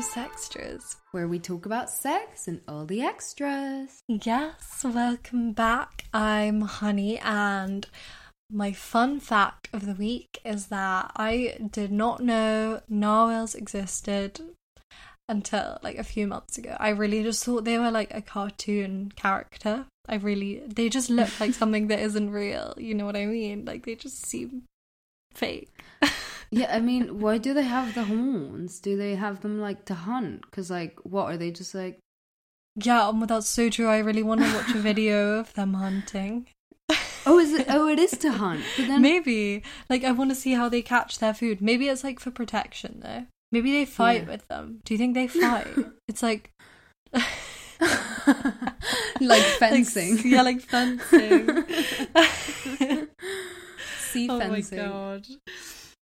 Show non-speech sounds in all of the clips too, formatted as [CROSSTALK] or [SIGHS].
to Sextras. where we talk about sex and all the extras. Yes, welcome back. I'm Honey, and my fun fact of the week is that I did not know narwhals existed until like a few months ago. I really just thought they were like a cartoon character. I really, they just look like [LAUGHS] something that isn't real. You know what I mean? Like they just seem fake. [LAUGHS] Yeah, I mean, why do they have the horns? Do they have them like to hunt? Because, like, what are they just like? Yeah, um, that's so true. I really want to watch a video of them hunting. Oh, is it? Oh, it is to hunt. But then, Maybe. Like, I want to see how they catch their food. Maybe it's like for protection, though. Maybe they fight Yeah. with them. Do you think they fight? [LAUGHS] it's like. [LAUGHS] like fencing. Like, yeah, like fencing. [LAUGHS] sea fencing. oh my god.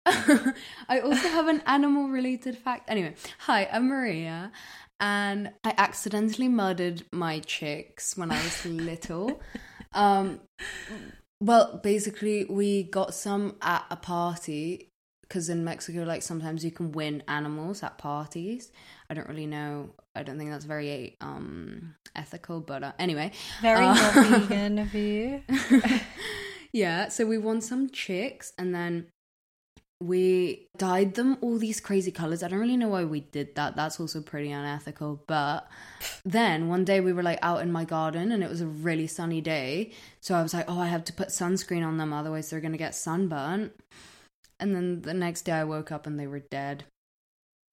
[LAUGHS] I also have an animal related fact. Anyway, hi, I'm Maria, and I accidentally murdered my chicks when I was little. Um, well, basically, we got some at a party because in Mexico, like sometimes you can win animals at parties. I don't really know. I don't think that's very um ethical, but uh, anyway, Very Uh, vegan [LAUGHS] of you. [LAUGHS] yeah, so we won some chicks and then we dyed them all these crazy colors. I don't really know why we did that. That's also pretty unethical. But then one day we were like out in my garden and it was a really sunny day. So I was like, oh, I have to put sunscreen on them, otherwise they're going to get sunburnt. And then the next day I woke up and they were dead.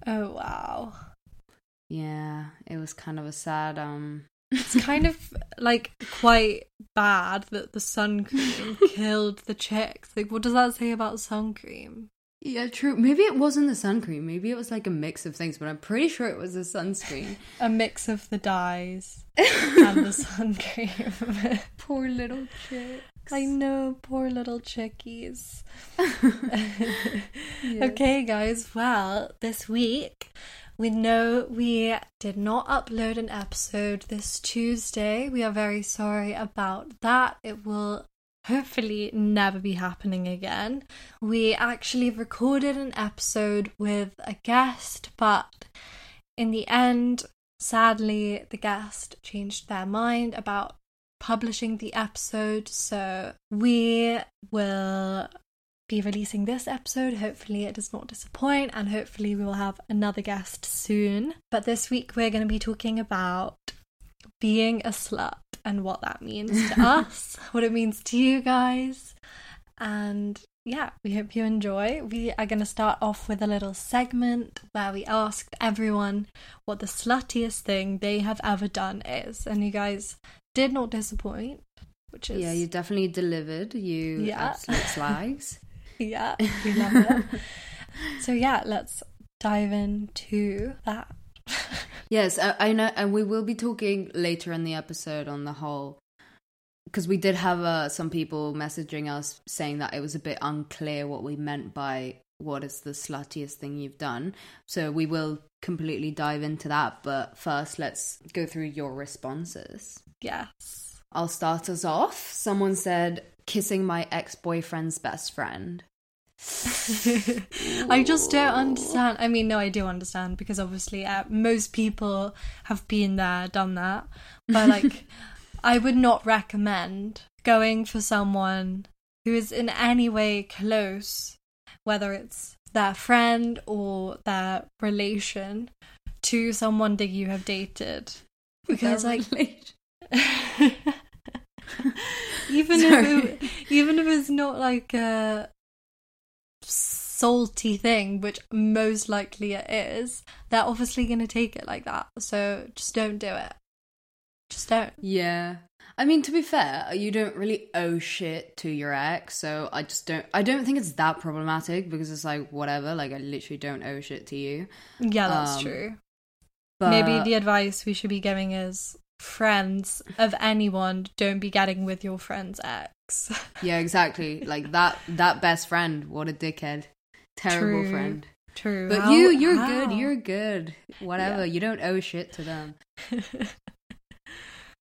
Oh, wow. Yeah, it was kind of a sad um [LAUGHS] It's kind of like quite bad that the sun cream [LAUGHS] killed the chicks. Like, what does that say about sun cream? Yeah, true. Maybe it wasn't the sun cream. Maybe it was like a mix of things, but I'm pretty sure it was the sunscreen. [LAUGHS] A mix of the dyes and the [LAUGHS] sun cream. [LAUGHS] Poor little chick. I know, poor little chickies. Okay, guys, well, this week we know we did not upload an episode this Tuesday. We are very sorry about that. It will hopefully never be happening again. We actually recorded an episode with a guest, but in the end, sadly, the guest changed their mind about publishing the episode, so we will be releasing this episode. Hopefully, it does not disappoint, and hopefully, we will have another guest soon. But this week, we're going to be talking about being a slut and what that means to [LAUGHS] us, what it means to you guys. And yeah, we hope you enjoy. We are going to start off with a little segment where we asked everyone what the sluttiest thing they have ever done is. And you guys did not disappoint, which is Yeah, you definitely delivered. You Yeah. absolute slags. [LAUGHS] yeah, we love it. [LAUGHS] so yeah, let's dive into that. Yes, I, I know, and we will be talking later in the episode on the whole. Because we did have uh, some people messaging us saying that it was a bit unclear what we meant by what is the sluttiest thing you've done. So we will completely dive into that. But first, let's go through your responses. yes. I'll start us off. Someone said, kissing my ex boyfriend's best friend. [LAUGHS] I just don't understand. I mean, no, I do understand because obviously uh, most people have been there, done that. But like, [LAUGHS] I would not recommend going for someone who is in any way close, whether it's their friend or their relation, to someone that you have dated. Because like [LAUGHS] even Sorry. if it, even if it's not like a salty thing, which most likely it is, they're obviously going to take it like that. So just don't do it. Just don't. Yeah. I mean, to be fair, you don't really owe shit to your ex, so I just don't. I don't think it's that problematic because it's like whatever. Like I literally don't owe shit to you. Yeah, that's Um, true. But Maybe the advice we should be giving is friends of anyone don't be getting with your friend's ex. [LAUGHS] yeah, exactly. Like that. That best friend. What a dickhead. Terrible True. friend. True. But How- you, you're how? good. You're good. Whatever. Yeah. You don't owe shit to them. [LAUGHS]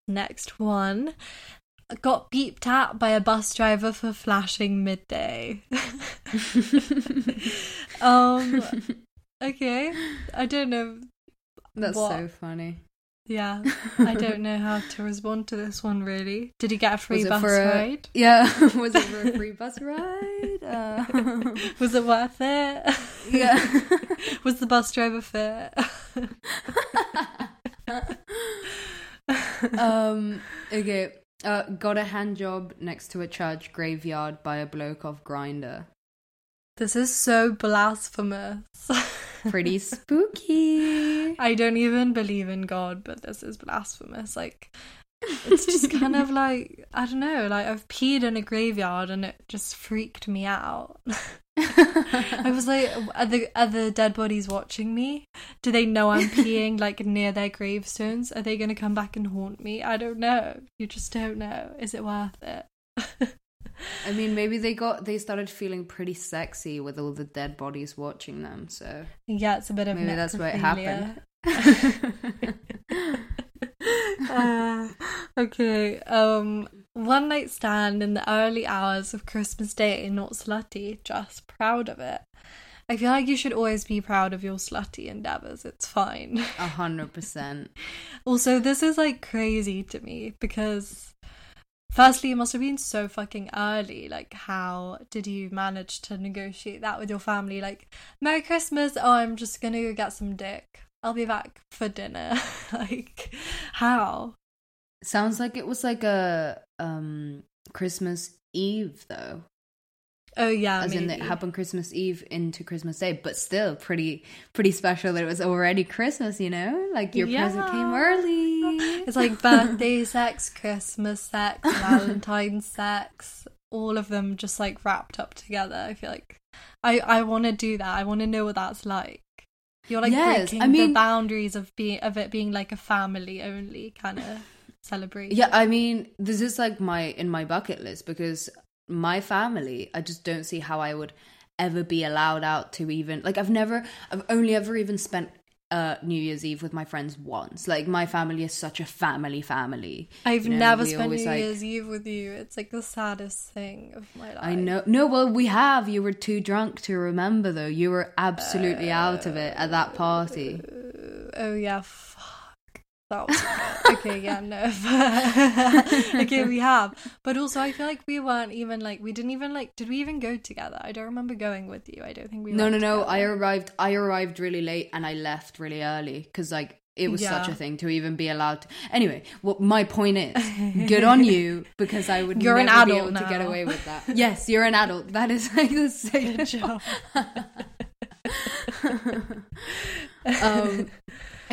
Next one. Got beeped at by a bus driver for flashing midday. [LAUGHS] um Okay. I don't know. That's What? so funny. Yeah. I don't know how to respond to this one really. Did he get a free bus a- ride? Yeah, [LAUGHS] [LAUGHS] was it for a free bus ride? Uh, [LAUGHS] Was it worth it? yeah. Was the bus driver fit? um. Okay. Uh, got a hand job next to a church graveyard by a bloke off Grindr. This is so blasphemous. Pretty spooky. I don't even believe in God, but this is blasphemous. Like, it's just kind of [LAUGHS] like, I don't know, like I've peed in a graveyard and it just freaked me out. I was like, are the, are the dead bodies watching me? Do they know I'm peeing like near their gravestones? Are they going to come back and haunt me? I don't know. You just don't know. Is it worth it? [LAUGHS] I mean, maybe they got they started feeling pretty sexy with all the dead bodies watching them. So yeah, it's a bit of maybe that's what necrophilia. happened. [LAUGHS] Uh, okay. Um, one night stand in the early hours of Christmas Day, not slutty, just proud of it. I feel like you should always be proud of your slutty endeavors. It's fine. A hundred percent. [LAUGHS] Also, this is like crazy to me because firstly, it must have been so fucking early. Like, how did you manage to negotiate that with your family? Like, Merry Christmas. Oh, I'm just gonna go get some dick. I'll be back for dinner. [LAUGHS] like, how? Sounds like it was like a um Christmas Eve though. Oh yeah, As in it happened Christmas Eve into Christmas Day, but still pretty pretty special that it was already Christmas, you know? Like your present came early. It's like birthday sex, Christmas sex, [LAUGHS] Valentine's sex, all of them just like wrapped up together. I feel like I I want to do that. I want to know what that's like. You're like Yes, breaking I mean- the boundaries of being of it being like a family only kind of celebration. Yeah, I mean, this is like my in my bucket list because my family, I just don't see how I would ever be allowed out to even like I've never I've only ever even spent uh New Year's Eve with my friends once. Like my family is such a family family. I've you know, never spent New always, like- Year's Eve with you. It's like the saddest thing of my life. I know. No, well, we have. You were too drunk to remember, though. You were absolutely out of it at that party. Oh yeah. That was [LAUGHS] okay. Yeah, no. [LAUGHS] okay, we have, but also I feel like we weren't even like we didn't even like. Did we even go together? I don't remember going with you. I don't think we. No, no, no. together. I arrived. I arrived really late, and I left really early because, like, it was such a thing to even be allowed. to... Anyway, what my point is, good on [LAUGHS] you because I would. You're an adult able to get away with that. yes, you're an adult. That is like the same. Job. um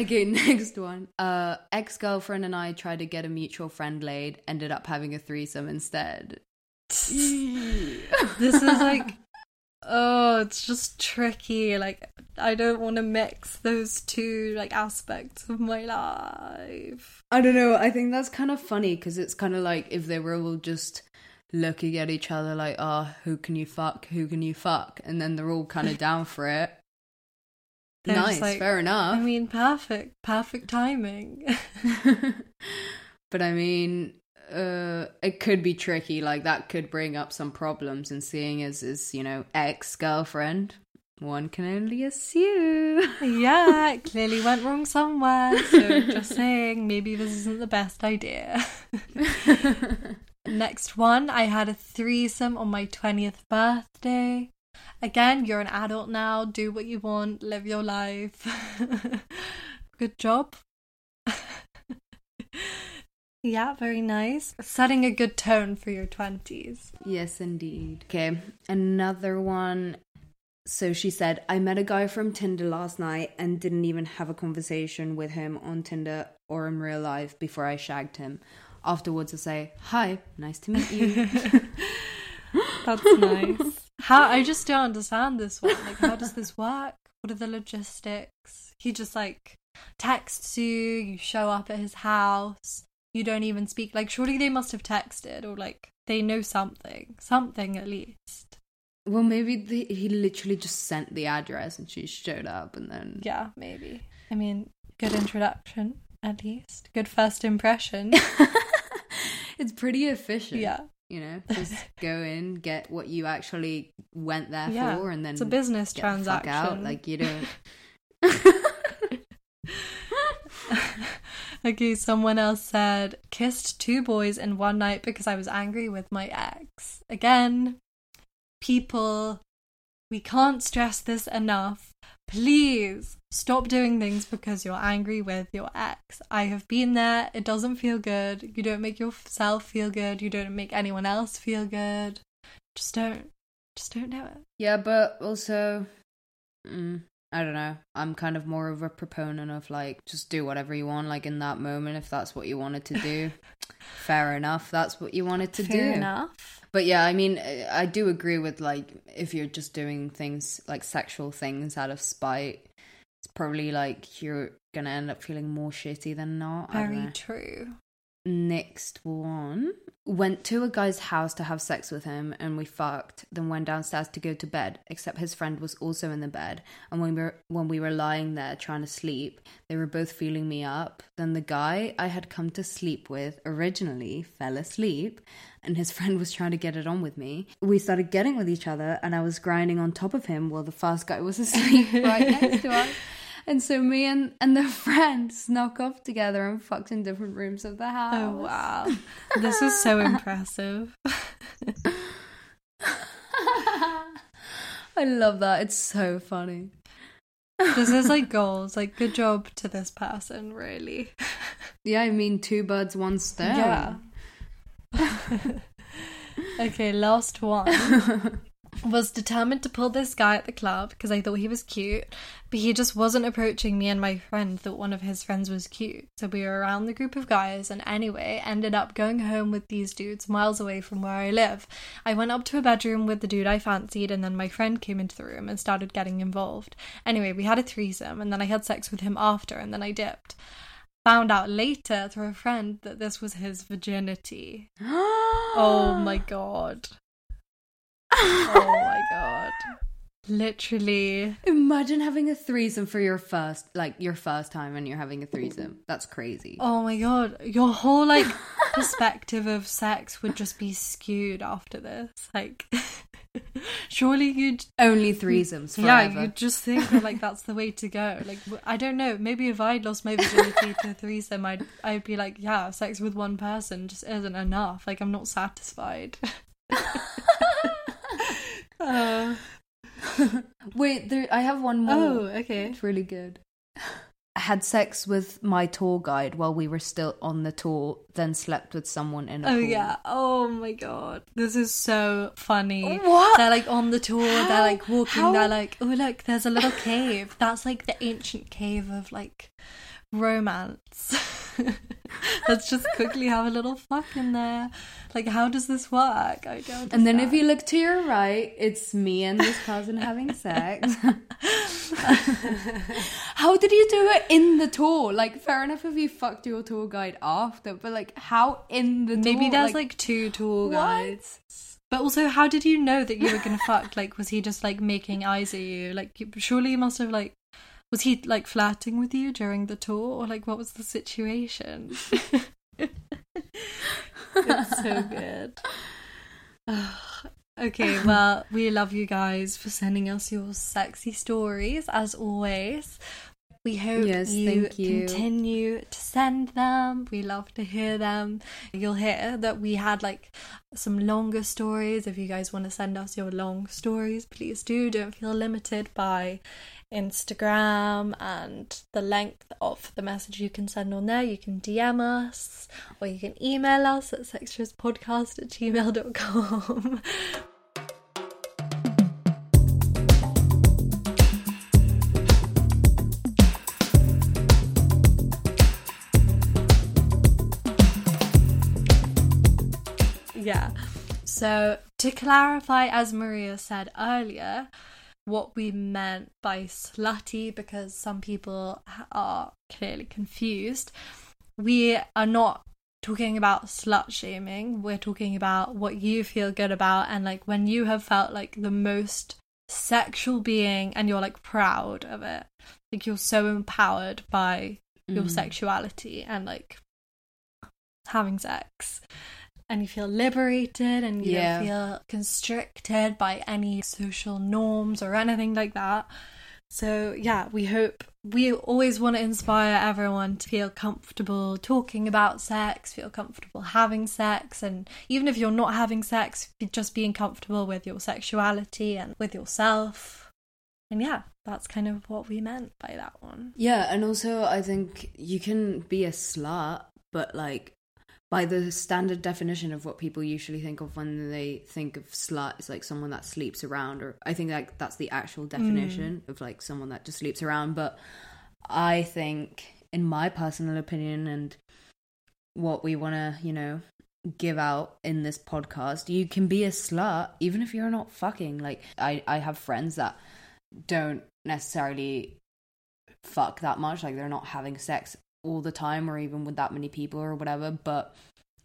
okay [LAUGHS] next one. Uh ex-girlfriend and i tried to get a mutual friend laid ended up having a threesome instead. This is like [LAUGHS] oh it's just tricky. Like i don't want to mix those two like aspects of my life. I don't know i think that's kind of funny because it's kind of like if they were all just looking at each other like oh who can you fuck? Who can you fuck? And then they're all kind of down for it They're nice like, fair enough i mean perfect perfect timing [LAUGHS] but I mean, uh, it could be tricky. Like that could bring up some problems. And seeing as his, you know, ex girlfriend, one can only assume. [LAUGHS] yeah it clearly went wrong somewhere so [LAUGHS] just saying maybe this isn't the best idea next one i had a threesome on my 20th birthday again you're an adult now do what you want live your life [LAUGHS] good job [LAUGHS] yeah very nice setting a good tone for your 20s yes, indeed. Okay, another one. So she said, I met a guy from Tinder last night and didn't even have a conversation with him on Tinder or in real life before I shagged him. Afterwards, I say, Hi, nice to meet you. [LAUGHS] That's nice. How I just don't understand this one. Like, how does this work? What are the logistics? He just like texts you. You show up at his house. You don't even speak. Like, surely they must have texted or like they know something, something at least. well, maybe the, he literally just sent the address and she showed up and then. Yeah, maybe. I mean, good introduction at least. Good first impression. [LAUGHS] it's pretty efficient. yeah, You know, just [LAUGHS] go in, get what you actually went there Yeah, for, and then it's a business get the fuck transaction. out. Like you don't, [LAUGHS] okay, someone else said, kissed two boys in one night because I was angry with my ex. Again, people, we can't stress this enough. Please stop doing things because you're angry with your ex. I have been there. It doesn't feel good. You don't make yourself feel good. You don't make anyone else feel good. Just don't. Just don't do it. Yeah, but also, mm, I don't know. I'm kind of more of a proponent of like just do whatever you want. Like in that moment, if that's what you wanted to do, [LAUGHS] fair enough. That's what you wanted to Fair do. enough. But yeah, I mean, I do agree with like if you're just doing things like sexual things out of spite, it's probably like you're gonna end up feeling more shitty than not. Very true. Next one. Went to a guy's house to have sex with him and we fucked, then went downstairs to go to bed, except his friend was also in the bed. And when we were when we were lying there trying to sleep, they were both feeling me up. Then the guy I had come to sleep with originally fell asleep and his [LAUGHS] friend was trying to get it on with me. We started getting with each other and I was grinding on top of him while the first guy was [LAUGHS] asleep right next to us. [LAUGHS] And so me and, and the [LAUGHS] friend snuck off together and fucked in different rooms of the oh, house. Oh wow. [LAUGHS] this is so impressive. [LAUGHS] I love that. It's so funny. This is like goals. Like good job to this person, really. Yeah, I mean, two birds, one stone. Yeah. okay, last one. Was determined to pull this guy at the club because I thought he was cute, but he just wasn't approaching me and my friend thought one of his friends was cute. So we were around the group of guys and anyway ended up going home with these dudes miles away from where I live. I went up to a bedroom with the dude I fancied and then my friend came into the room and started getting involved. Anyway, we had a threesome and then I had sex with him after and then I dipped. Found out later through a friend that this was his virginity. [GASPS] Oh my god. Oh my god. Literally. Imagine having a threesome for your first, like your first time, and you're having a threesome. That's crazy. Oh my god. Your whole like perspective of sex would just be skewed after this. Like [LAUGHS] surely you'd Only threesomes yeah, you'd just think that like that's the way to go. Like I don't know, maybe if I'd lost my virginity to a threesome, I'd I'd be like, yeah, sex with one person just isn't enough. Like I'm not satisfied. [LAUGHS] uh, [LAUGHS] Wait, there, I have one more. oh, okay. It's really good. I had sex with my tour guide while we were still on the tour, then slept with someone in a Oh pool. yeah. Oh my god. This is so funny. What? They're like on the tour, How? they're like walking, How? they're like, oh look, there's a little cave. That's like the ancient cave of like romance. [LAUGHS] [LAUGHS] Let's just quickly have a little fuck in there. Like how does this work? I don't And then if you look to your right, it's me and this cousin having [LAUGHS] sex. how did you do it in the tour? Like, fair enough if you fucked your tour guide after, but like, how in the tour? Maybe there's like, two tour what? guides. But also, how did you know that you were gonna fuck? Like, was he just like making eyes at you? Like, surely you must have like, was he like flirting with you during the tour, or like, what was the situation? it's so [LAUGHS] good. [SIGHS] okay, well, we love you guys for sending us your sexy stories as always. We hope Yes, you, you. continue to send them. We love to hear them. You'll hear that we had like some longer stories. If you guys want to send us your long stories, please do. Don't feel limited by Instagram and the length of the message you can send on there. You can DM us or you can email us at sextraspodcast at gmail.com. yeah. So, to clarify, as Maria said earlier, what we meant by slutty, because some people are clearly confused, we are not talking about slut shaming. We're talking about what you feel good about and like when you have felt like the most sexual being and you're like proud of it. Like you're so empowered by your Mm. sexuality and like having sex and you feel liberated and you Yeah. don't feel constricted by any social norms or anything like that So, yeah, we hope we always want to inspire everyone to feel comfortable talking about sex, feel comfortable having sex, and even if you're not having sex, just being comfortable with your sexuality and with yourself. And yeah, that's kind of what we meant by that one. Yeah, and also I think you can be a slut, but like by the standard definition of what people usually think of when they think of slut is like someone that sleeps around or i think like that's the actual definition mm. of like someone that just sleeps around but i think in my personal opinion and what we want to you know give out in this podcast you can be a slut even if you're not fucking like i i have friends that don't necessarily fuck that much like they're not having sex all the time or even with that many people or whatever but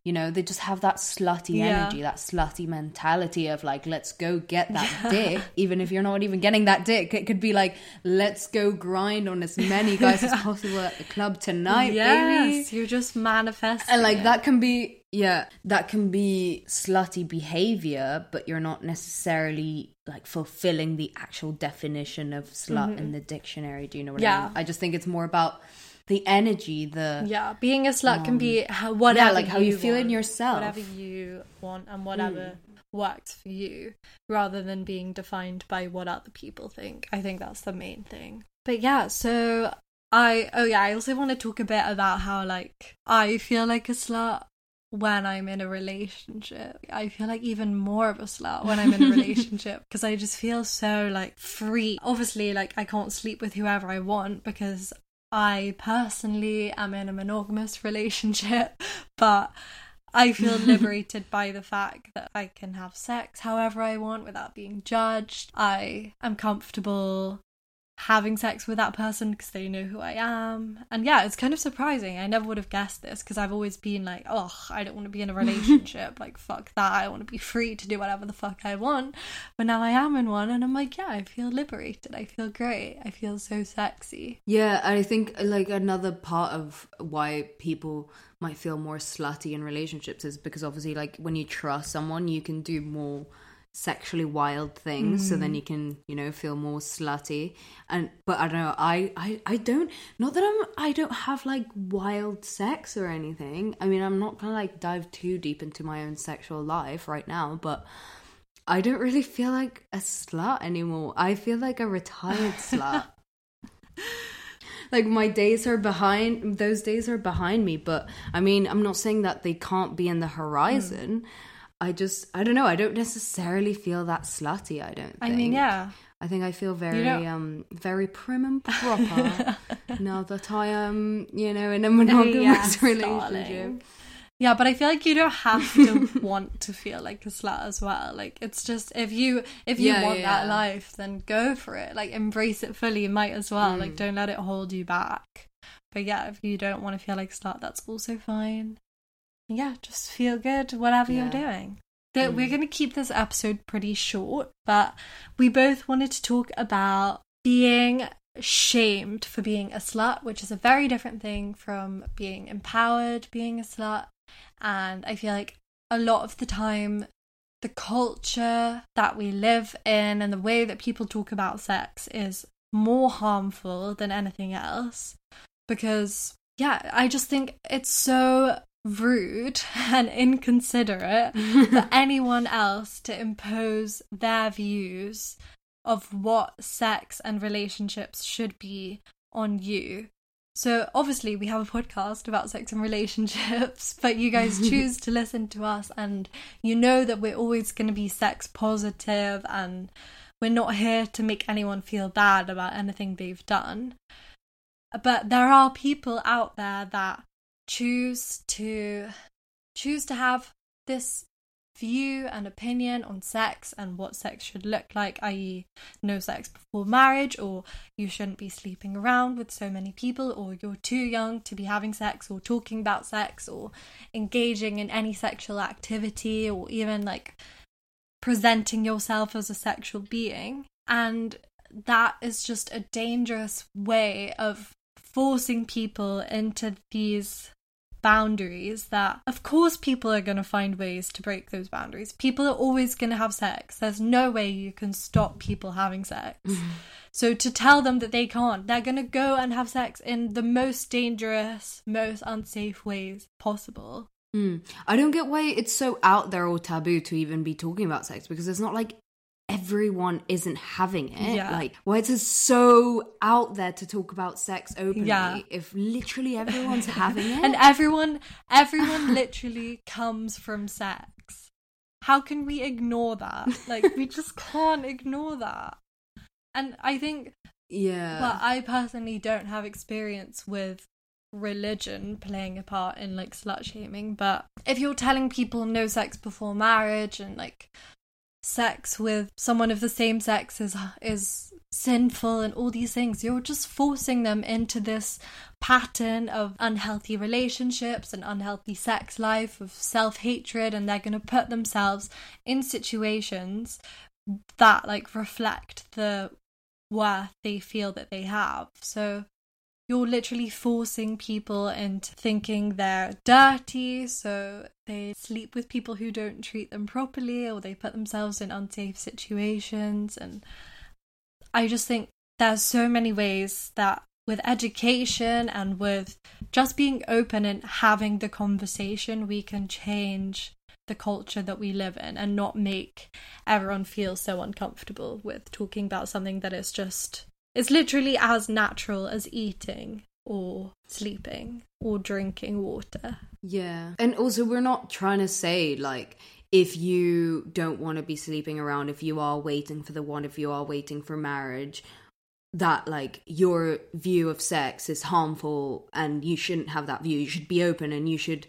you know they just have that slutty yeah. energy that slutty mentality of like let's go get that yeah. dick [LAUGHS] even if you're not even getting that dick it could be like let's go grind on as many guys as [LAUGHS] possible at the club tonight yes baby. you're just manifesting and like it. that can be yeah that can be slutty behavior but you're not necessarily like fulfilling the actual definition of slut mm-hmm. in the dictionary do you know what yeah. i mean i just think it's more about the energy, the yeah, being a slut um, can be um, how, whatever, yeah, like how you, you feel want, in yourself, whatever you want, and whatever mm. works for you, rather than being defined by what other people think. I think that's the main thing. But yeah, so I oh yeah, I also want to talk a bit about how like I feel like a slut when I'm in a relationship. I feel like even more of a slut when I'm in a relationship [LAUGHS] because I just feel so like free. Obviously, like I can't sleep with whoever I want because I personally am in a monogamous [LAUGHS] relationship, but I feel [LAUGHS] liberated by the fact that I can have sex however I want without being judged. I am comfortable having sex with that person because they know who I am. And yeah, it's kind of surprising. I never would have guessed this because I've always been like, oh, I don't want to be in a relationship. [LAUGHS] like, fuck that. I want to be free to do whatever the fuck I want. But now I am in one and I'm like, yeah, I feel liberated. I feel great. I feel so sexy. Yeah, I think like another part of why people might feel more slutty in relationships is because obviously like when you trust someone you can do more sexually wild things mm. so then mm. you can you know feel more slutty. And but i don't know I, I i don't not that i'm i don't have like wild sex or anything. I mean i'm not gonna like dive too deep into my own sexual life right now but i don't really feel like a slut anymore. I feel like a retired slut. [LAUGHS] Like my days are behind those days are behind me but i mean i'm not saying that they can't be in the horizon. Mm I just I don't know. I don't necessarily feel that slutty. I don't. Think. I mean, yeah. I think I feel very um very prim and [LAUGHS] proper now that I am you know in a monogamous [LAUGHS] yes, relationship. Darling. Yeah, but I feel like you don't have to [LAUGHS] want to feel like a slut as well. Like it's just if you if you yeah, want yeah. that life, then go for it. Like embrace it fully. You might as well. Mm. Like don't let it hold you back. But yeah, if you don't want to feel like slut, that's also fine yeah, just feel good whatever yeah. you're doing. That mm. we're going to keep this episode pretty short, but we both wanted to talk about being shamed for being a slut, which is a very different thing from being empowered being a slut. And I feel like a lot of the time, the culture that we live in and the way that people talk about sex is more harmful than anything else because yeah, I just think it's so rude [LAUGHS] and inconsiderate [LAUGHS] for anyone else to impose their views of what sex and relationships should be on you. So, obviously, we have a podcast about sex and relationships, [LAUGHS] but you guys choose to listen to us, and you know that we're always going to be sex positive, and we're not here to make anyone feel bad about anything they've done. But there are people out there that choose to choose to have this view and opinion on sex and what sex should look like, i.e., no sex before marriage, or you shouldn't be sleeping around with so many people, or you're too young to be having sex, or talking about sex, or engaging in any sexual activity, or even like presenting yourself as a sexual being. And that is just a dangerous way of forcing people into these boundaries that of course people are going to find ways to break those boundaries. People are always going to have sex. There's no way you can stop people having sex. So to tell them that they can't they're going to go and have sex in the most dangerous most unsafe ways possible. Mm. I don't get why it's so out there or taboo to even be talking about sex because it's not like everyone isn't having it. Yeah. Like, why it's so out there to talk about sex openly Yeah. if literally everyone's having [LAUGHS] it? and everyone everyone [LAUGHS] literally comes from sex how can we ignore that like we just [LAUGHS] can't ignore that and i think yeah. well i personally don't have experience with religion playing a part in like slut shaming but if you're telling people no sex before marriage and like sex with someone of the same sex is is sinful and all these things. You're just forcing them into this pattern of unhealthy relationships and unhealthy sex life of self-hatred and they're going to put themselves in situations that like reflect the worth they feel that they have. So you're literally forcing people into thinking they're dirty, so they sleep with people who don't treat them properly, or they put themselves in unsafe situations. And I just think there's so many ways that with education and with just being open and having the conversation, we can change the culture that we live in and not make everyone feel so uncomfortable with talking about something that is just it's literally as natural as eating or sleeping or drinking water. Yeah. And also, we're not trying to say, like, if you don't want to be sleeping around, if you are waiting for the one, if you are waiting for marriage, that, like, your view of sex is harmful and you shouldn't have that view. You should be open and you should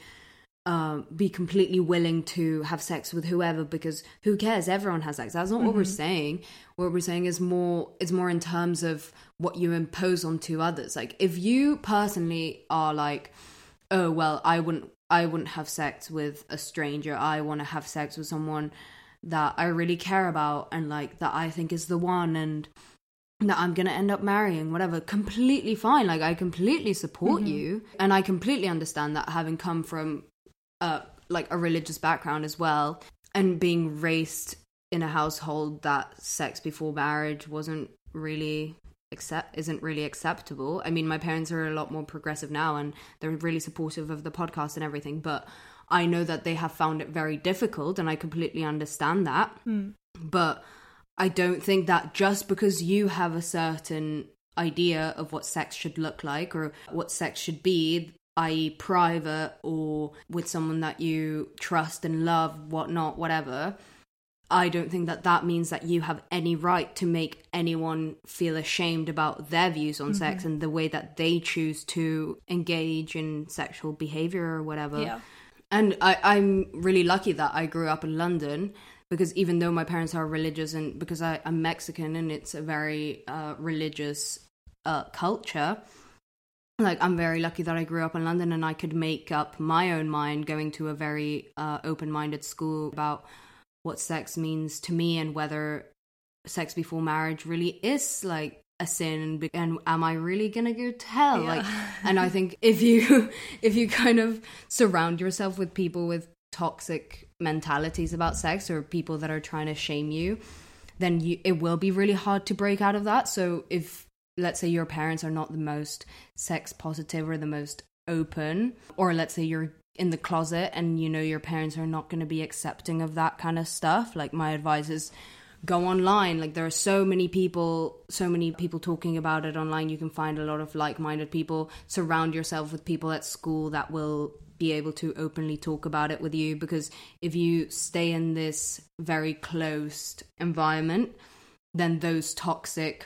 um, be completely willing to have sex with whoever because who cares? Everyone has sex. That's not what we're saying. What we're saying is more is more in terms of what you impose onto others. Like if you personally are like, oh well, I wouldn't I wouldn't have sex with a stranger. I want to have sex with someone that I really care about and like that I think is the one and that I'm gonna end up marrying, whatever, completely fine. Like I completely support you, and I completely understand that having come from uh like a religious background as well, and being raised in a household that sex before marriage wasn't really accept isn't really acceptable. I mean, my parents are a lot more progressive now, and they're really supportive of the podcast and everything, but. I know that they have found it very difficult, and I completely understand that. But I don't think that just because you have a certain idea of what sex should look like or what sex should be, i.e., private or with someone that you trust and love, whatnot, whatever, I don't think that that means that you have any right to make anyone feel ashamed about their views on sex and the way that they choose to engage in sexual behavior or whatever. Yeah. And I, I'm really lucky that I grew up in London because even though my parents are religious and because I, I'm Mexican and it's a very uh, religious uh, culture, like I'm very lucky that I grew up in London and I could make up my own mind going to a very uh, open-minded school about what sex means to me and whether sex before marriage really is like a sin and, and am I really gonna go to hell? Yeah. Like, and I think [LAUGHS] if you if you kind of surround yourself with people with toxic mentalities about sex or people that are trying to shame you, then you it will be really hard to break out of that. So if let's say your parents are not the most sex positive or the most open, or let's say you're in the closet and you know your parents are not going to be accepting of that kind of stuff, like my advice is go online. Like there are so many people so many people talking about it online. You can find a lot of like-minded people. Surround yourself with people at school that will be able to openly talk about it with you because if you stay in this very closed environment then those toxic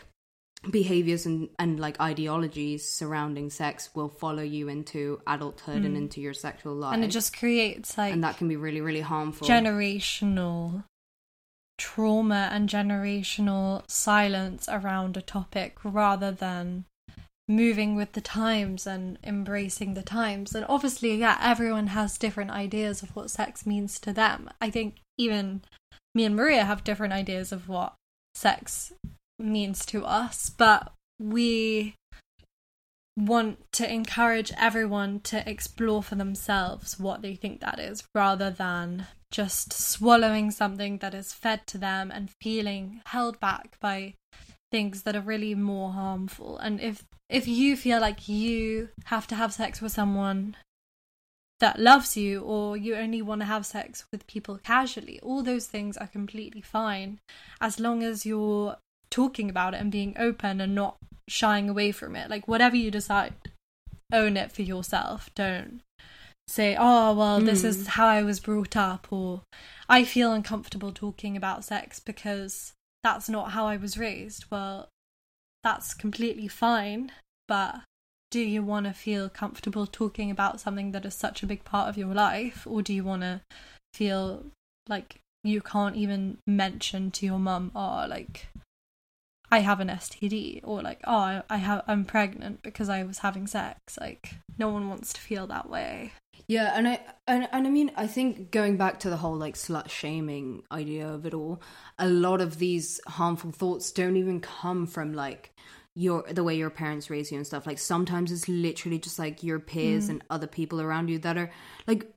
behaviors and, and like ideologies surrounding sex will follow you into adulthood and mm. into your sexual life And it just creates like and that can be really really harmful generational trauma and generational silence around a topic rather than moving with the times and embracing the times. And obviously, yeah, everyone has different ideas of what sex means to them. I think even me and Maria have different ideas of what sex means to us, but we want to encourage everyone to explore for themselves what they think that is rather than just swallowing something that is fed to them and feeling held back by things that are really more harmful. And if if you feel like you have to have sex with someone that loves you or you only want to have sex with people casually all those things are completely fine as long as you're talking about it and being open and not shying away from it like whatever you decide own it for yourself don't say oh well mm. this is how i was brought up or i feel uncomfortable talking about sex because that's not how I was raised. Well, that's completely fine, but do you want to feel comfortable talking about something that is such a big part of your life, or do you want to feel like you can't even mention to your mum, oh, like I have an STD, or like oh, I have I'm pregnant because I was having sex. Like no one wants to feel that way. Yeah, and I and, and I mean I think going back to the whole like slut shaming idea of it all, a lot of these harmful thoughts don't even come from like your the way your parents raise you and stuff. Like sometimes it's literally just like your peers mm. and other people around you that are like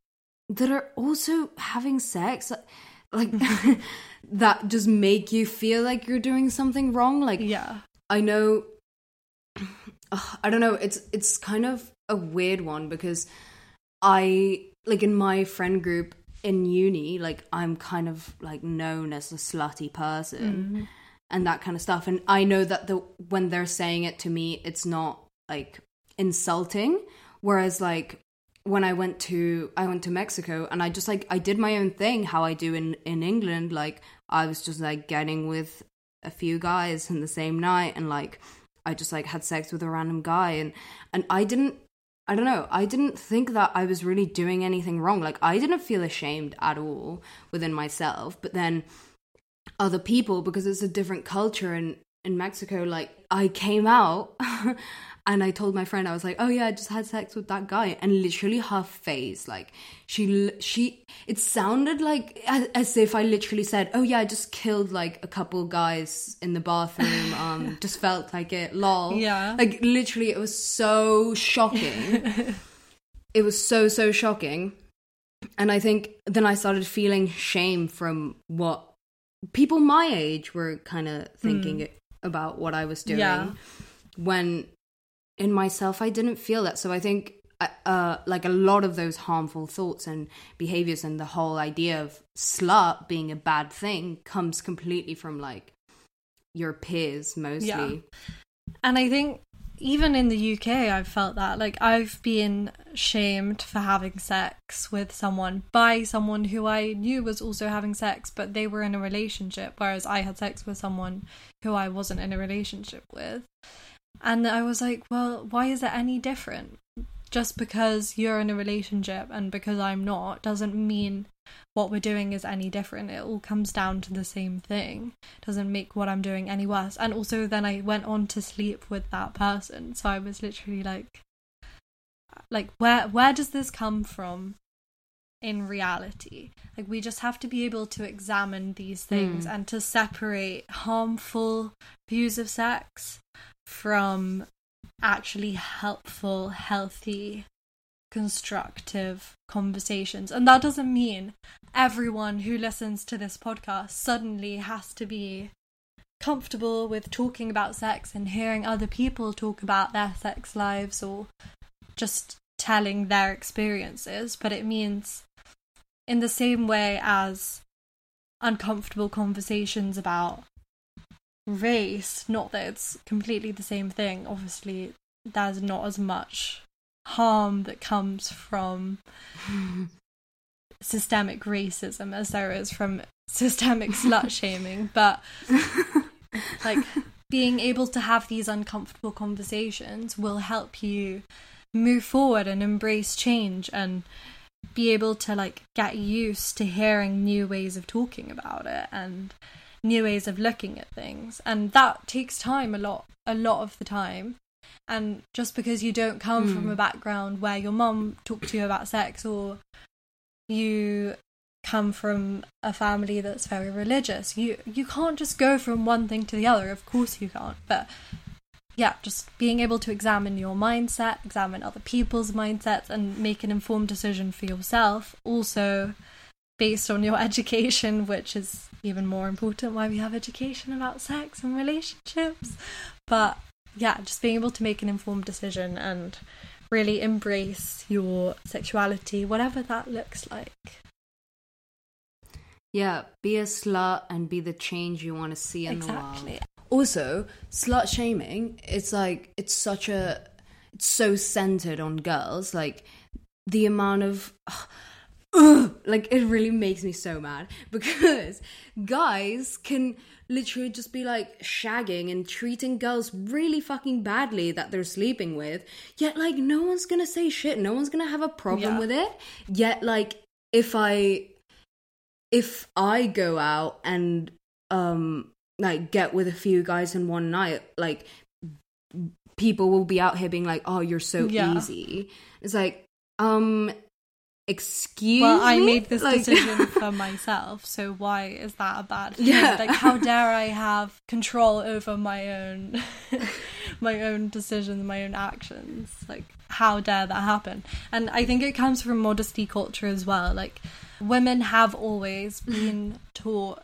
that are also having sex like [LAUGHS] [LAUGHS] that just make you feel like you're doing something wrong. Like yeah. I know [SIGHS] I don't know, it's it's kind of a weird one because I like in my friend group in uni, like I'm kind of like known as a slutty person mm-hmm. and that kind of stuff. And I know that the when they're saying it to me, it's not like insulting. Whereas like when I went to I went to Mexico and I just like I did my own thing how I do in in England. Like I was just like getting with a few guys in the same night and like I just like had sex with a random guy and and I didn't I don't know. I didn't think that I was really doing anything wrong. Like, I didn't feel ashamed at all within myself. But then other people, because it's a different culture in, in Mexico, like, I came out [LAUGHS] and I told my friend I was like, "Oh yeah, I just had sex with that guy," and literally her face, like she she, it sounded like as, as if I literally said, "Oh yeah, I just killed like a couple guys in the bathroom." [LAUGHS] Um, just felt like it, lol. Yeah, like literally, it was so shocking. [LAUGHS] it was so so shocking, and I think then I started feeling shame from what people my age were kind of thinking mm. about what I was doing. Yeah when in myself i didn't feel that so i think uh, uh, like a lot of those harmful thoughts and behaviors and the whole idea of slut being a bad thing comes completely from like your peers mostly yeah. and i think even in the UK, I've felt that. Like, I've been shamed for having sex with someone by someone who I knew was also having sex, but they were in a relationship, whereas I had sex with someone who I wasn't in a relationship with. And I was like, well, why is it any different? Just because you're in a relationship and because I'm not doesn't mean what we're doing is any different. It all comes down to the same thing. It doesn't make what I'm doing any worse. And also, then I went on to sleep with that person. So I was literally like, like where where does this come from in reality like we just have to be able to examine these things mm. and to separate harmful views of sex from actually helpful, healthy, constructive conversations. And that doesn't mean everyone who listens to this podcast suddenly has to be comfortable with talking about sex and hearing other people talk about their sex lives or just telling their experiences, but it means in the same way as uncomfortable conversations about race, not that it's completely the same thing, obviously, there's not as much harm that comes from [LAUGHS] systemic racism as there is from systemic [LAUGHS] slut shaming, but like being able to have these uncomfortable conversations will help you move forward and embrace change and be able to like get used to hearing new ways of talking about it and new ways of looking at things. And that takes time a lot a lot of the time. And just because you don't come mm. from a background where your mom talked to you about sex or you come from a family that's very religious you you can't just go from one thing to the other. Of course you can't but yeah, just being able to examine your mindset, examine other people's mindsets, and make an informed decision for yourself. Also, based on your [LAUGHS] education, which is even more important why we have education about sex and relationships. But yeah, just being able to make an informed decision and really embrace your sexuality, whatever that looks like. Yeah, be a slut and be the change you want to see in Exactly. the world. Also, slut shaming, it's like it's such a it's so centered on girls. Like the amount of [SIGHS] ugh, like it really makes me so mad [LAUGHS] because guys can literally just be like shagging and treating girls really fucking badly that they're sleeping with. Yet like no one's gonna say shit. No one's gonna have a problem Yeah. with it. Yet like if I if I go out and um like get with a few guys in one night, like people will be out here being like, "Oh, you're so Yeah. easy." It's like, um, excuse me. Well, I me? made this Like- decision [LAUGHS] for myself, so why is that a bad thing? Yeah. Like, how [LAUGHS] dare I have control over my own, [LAUGHS] my own decisions, my own actions? Like, how dare that happen? And I think it comes from modesty culture as well. Like, women have always been taught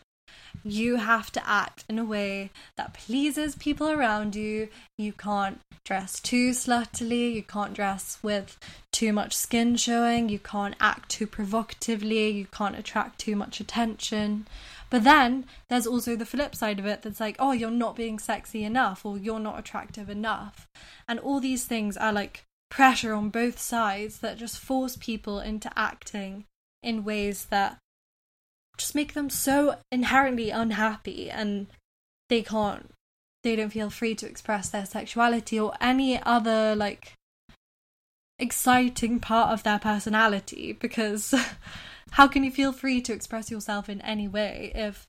you have to act in a way that pleases people around you. You can't dress too sluttily, you can't dress with too much skin showing, you can't act too provocatively, you can't attract too much attention. But then there's also the flip side of it that's like, oh, you're not being sexy enough or you're not attractive enough. And all these things are like pressure on both sides that just force people into acting in ways that just make them so inherently unhappy and they can't they don't feel free to express their sexuality or any other like exciting part of their personality because [LAUGHS] how can you feel free to express yourself in any way if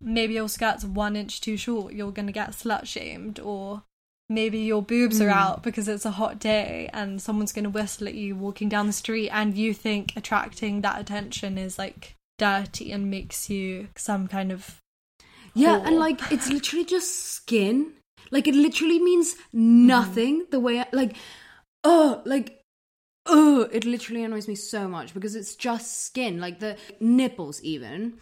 maybe your skirt's one inch too short you're gonna get slut shamed or maybe your boobs are Mm. out because it's a hot day and someone's gonna whistle at you walking down the street and you think attracting that attention is like dirty and makes you some kind of Yeah, whore. and like it's [LAUGHS] literally just skin. Like it literally means mm-hmm. nothing. The way I, like, oh, like, oh, it literally annoys me so much because it's just skin. Like the nipples, even.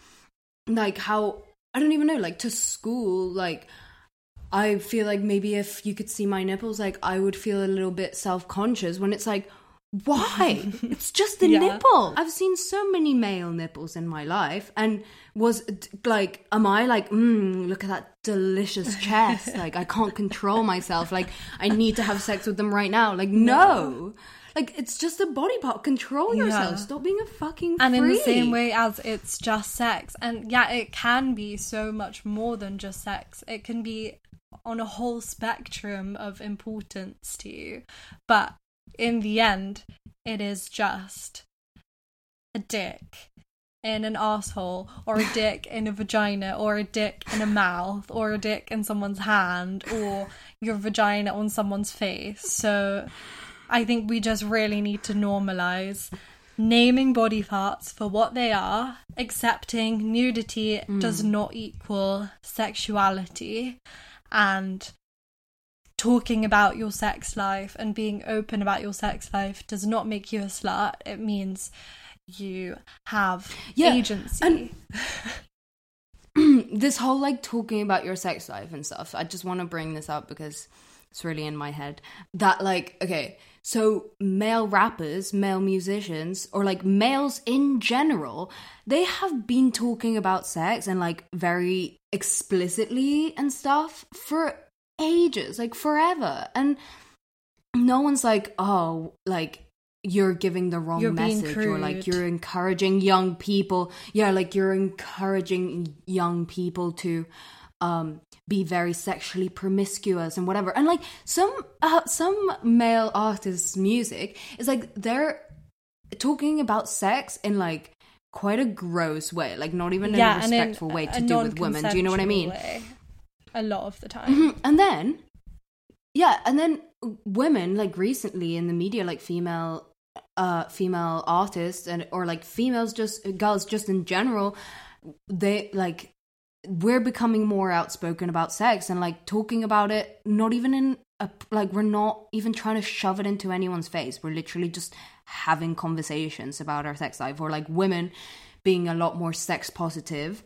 Like how I don't even know. Like to school, like I feel like maybe if you could see my nipples, like I would feel a little bit self conscious when it's like. Why? [LAUGHS] It's just the Yeah. nipple. I've seen so many male nipples in my life, and was like, am I like, mm, look at that delicious [LAUGHS] chest? like, I can't control myself. Like, I need to have sex with them right now. Like, no. Like, it's just a body part. Control yourself. Yeah. Stop being a fucking and in the same way as it's just sex and yeah it can be so much more than just sex it can be on a whole spectrum of importance to you but in the end it is just a dick in an asshole or a dick in a vagina or a dick in a mouth or a dick in someone's hand or your vagina on someone's face. So I think we just really need to normalize naming body parts for what they are, accepting nudity does mm. not equal sexuality, and talking about your sex life and being open about your sex life does not make you a slut. It means you have Yeah, agency. and- [LAUGHS] [CLEARS THROAT] this whole like talking about your sex life and stuff i just want to bring this up because it's really in my head that like okay so male rappers male musicians or like males in general they have been talking about sex and like very explicitly and stuff for ages like forever. And no one's like oh like you're giving the wrong You're message or like you're encouraging young people. Yeah like you're encouraging young people to um be very sexually promiscuous and whatever. And like some uh, some male artists music is like they're talking about sex in like quite a gross way like not even in a and in respectful way to do with women. Do you know what i mean? way, a lot of the time. Mhm. and then yeah and then women like recently in the media like female uh female artists and or like females just girls just in general they like we're becoming more outspoken about sex and like talking about it not even in a, like we're not even trying to shove it into anyone's face. We're literally just having conversations about our sex life or like women being a lot more sex positive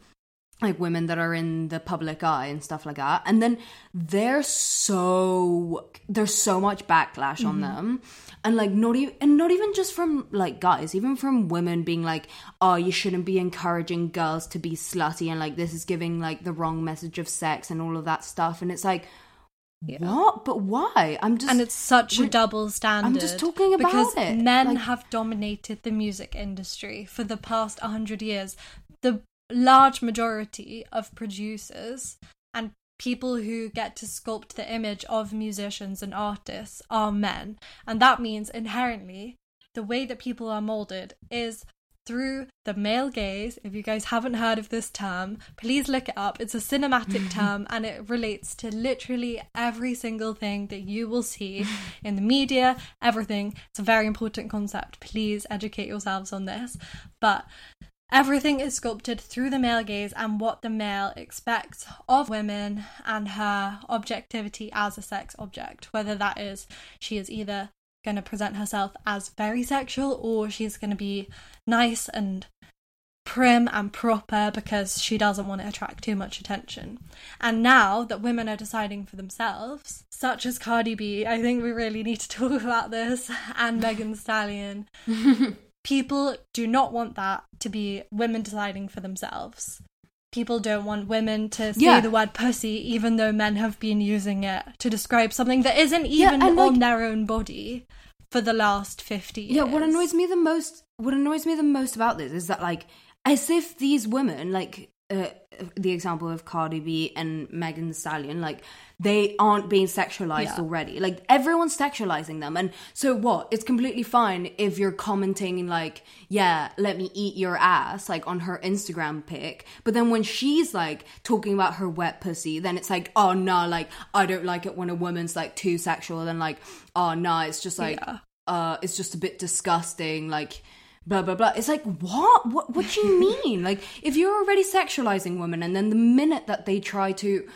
like women that are in the public eye and stuff like that and then there's so there's so much backlash mm-hmm. on them and like not even and not even just from like guys even from women being like oh you shouldn't be encouraging girls to be slutty and like this is giving like the wrong message of sex and all of that stuff and it's like yeah. What? But why? I'm just and it's such a double standard. I'm just talking about because it. Men like, have dominated the music industry for the past hundred years. The large majority of producers and people who get to sculpt the image of musicians and artists are men. And that means inherently the way that people are molded is through the male gaze. If you guys haven't heard of this term, please look it up. It's a cinematic [LAUGHS] term and it relates to literally every single thing that you will see in the media, everything. It's a very important concept. Please educate yourselves on this. But Everything is sculpted through the male gaze and what the male expects of women and her objectivity as a sex object, whether that is she is either going to present herself as very sexual or she's going to be nice and prim and proper because she doesn't want to attract too much attention. And now that women are deciding for themselves, such as Cardi B, I think we really need to [LAUGHS] talk about this, and Megan Stallion. [LAUGHS] people do not want that to be women deciding for themselves. People don't want women to say yeah. the word pussy, even though men have been using it to describe something that isn't even yeah, on like, their own body for the last 50 years. Yeah, what annoys me the most, what annoys me the most about this is that, like, as if these women, like, uh, the example of Cardi B and Megan Stallion, like they aren't being sexualized yeah. already. Like everyone's sexualizing them, and so what? It's completely fine if you're commenting like, "Yeah, let me eat your ass," like on her Instagram pic. But then when she's like talking about her wet pussy, then it's like, "Oh no, like I don't like it when a woman's like too sexual." Then like, "Oh no, it's just like, yeah. uh, it's just a bit disgusting." Like blah blah blah. It's like what? What what do you [LAUGHS] mean? like if you're already sexualizing women and then the minute that they try to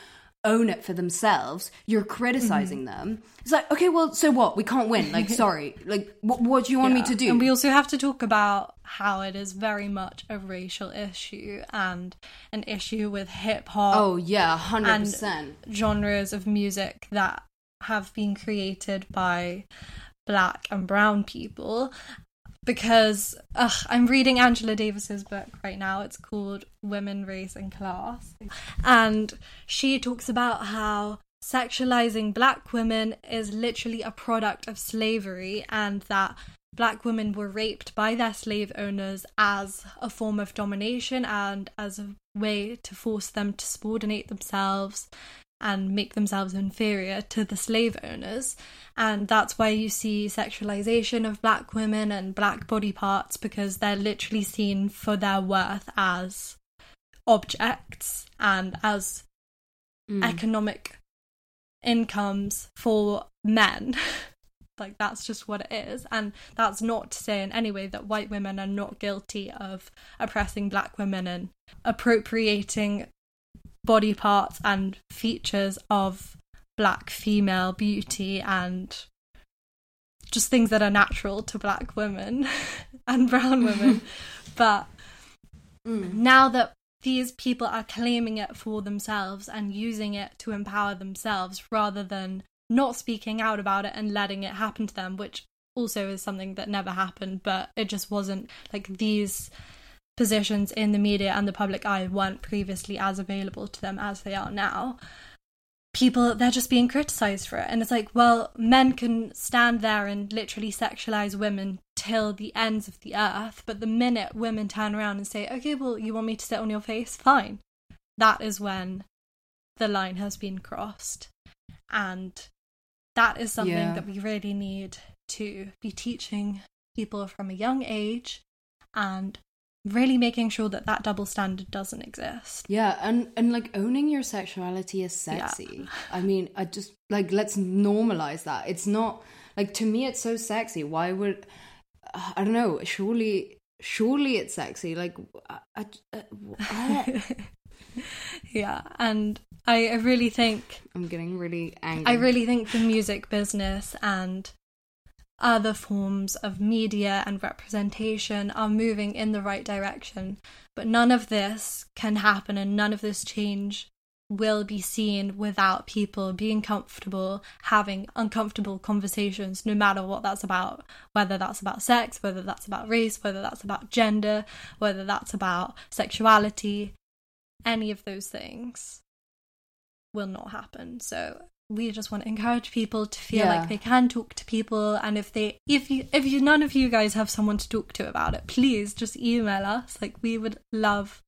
own it for themselves, you're criticizing mm-hmm. them. It's like, okay, well, so what? We can't win. Like, [LAUGHS] sorry. Like, what, what do you want yeah. me to do? And we also have to talk about how it is very much a racial issue and an issue with hip hop. Oh, yeah, 100%. genres of music that have been created by black and brown people because ugh, I'm reading Angela Davis's book right now. It's called Women, Race and Class. And she talks about how sexualizing black women is literally a product of slavery and that black women were raped by their slave owners as a form of domination and as a way to force them to subordinate themselves and make themselves inferior to the slave owners. And that's why you see sexualization of black women and black body parts because they're literally seen for their worth as objects and as mm. economic incomes for men. [LAUGHS] like that's just what it is and that's not to say in any way that white women are not guilty of oppressing black women and appropriating body parts and features of black female beauty and just things that are natural to black women [LAUGHS] and brown women. [LAUGHS] but mm. now that these people are claiming it for themselves and using it to empower themselves rather than not speaking out about it and letting it happen to them, which also is something that never happened, but it just wasn't like these positions in the media and the public eye weren't previously as available to them as they are now. People they're just being criticized for it. And it's like well men can stand there and literally sexualize women till the ends of the earth. But the minute women turn around and say okay well you want me to sit on your face? Fine. That is when the line has been crossed. And that is something yeah. that we really need to be teaching people from a young age and really making sure that that double standard doesn't exist. Yeah, and and like owning your sexuality is sexy. Yeah. I mean, I just like let's normalize that. It's not like to me it's so sexy. Why would I don't know, surely surely it's sexy. Like I, I, uh, [LAUGHS] yeah, and I, I really think I'm getting really angry. I really think the music business and other forms of media and representation are moving in the right direction. But none of this can happen and none of this change will be seen without people being comfortable having uncomfortable conversations, no matter what that's about. Whether that's about sex, whether that's about race, whether that's about gender, whether that's about sexuality, any of those things will not happen. So we just want to encourage people to feel Yeah. like they can talk to people and if they if you if you none of you guys have someone to talk to about it please just email us. Like we would love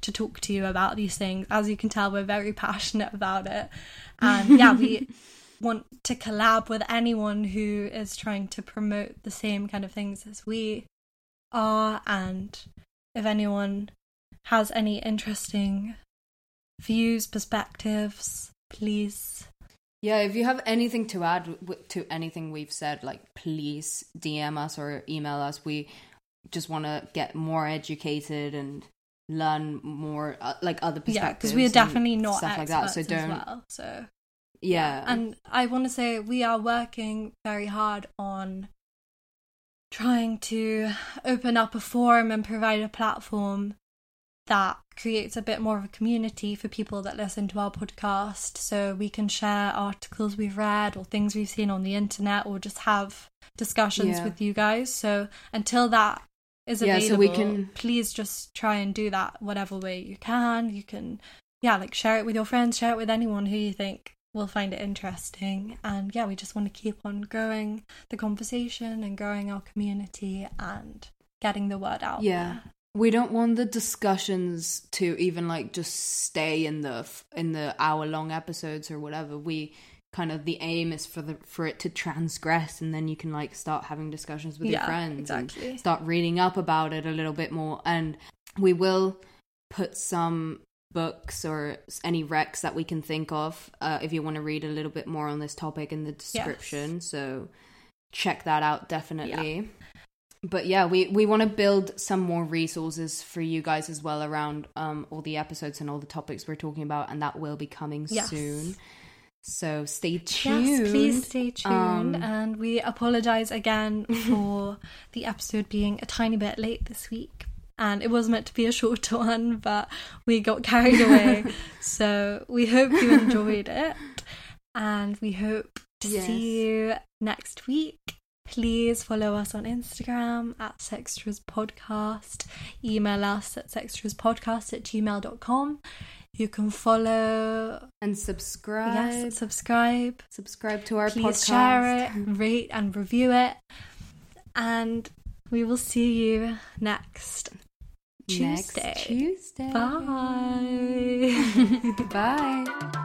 to talk to you about these things. As you can tell we're very passionate about it. And yeah we [LAUGHS] want to collab with anyone who is trying to promote the same kind of things as we are. And if anyone has any interesting views perspectives please Yeah, if you have anything to add w- to anything we've said, like please DM us or email us. We just want to get more educated and learn more, uh, like other perspectives. yeah because we're definitely not stuff experts like that. So as don't. well so Yeah, and i want to say we are working very hard on trying to open up a forum and provide a platform that creates a bit more of a community for people that listen to our podcast so we can share articles we've read or things we've seen on the internet or just have discussions Yeah. with you guys so until that is available, Yeah, so we can- please just try and do that whatever way you can you can yeah like share it with your friends share it with anyone who you think will find it interesting and yeah we just want to keep on growing the conversation and growing our community and getting the word out Yeah. there. We don't want the discussions to even like just stay in the in the hour long episodes or whatever. We kind of the aim is for the for it to transgress and then you can like start having discussions with your friends exactly. and start reading up about it a little bit more. And we will put some books or any recs that we can think of uh, if you want to read a little bit more on this topic in the description. So check that out definitely but yeah we we want to build some more resources for you guys as well around um all the episodes and all the topics we're talking about and that will be coming Yes. soon so stay tuned Yes, please stay tuned. Um, and we apologize again for [LAUGHS] the episode being a tiny bit late this week. And it was meant to be a shorter [LAUGHS] one, but we got carried away. [LAUGHS] so we hope you enjoyed it. And we hope to Yes. see you next week. Please follow us on Instagram at Sextras Podcast. Email us at sextraspodcast at gmail.com. You can follow, and subscribe yes, subscribe subscribe to our please podcast share it, rate and review it, and we will see you next Tuesday. next Tuesday. Bye. [LAUGHS] Bye.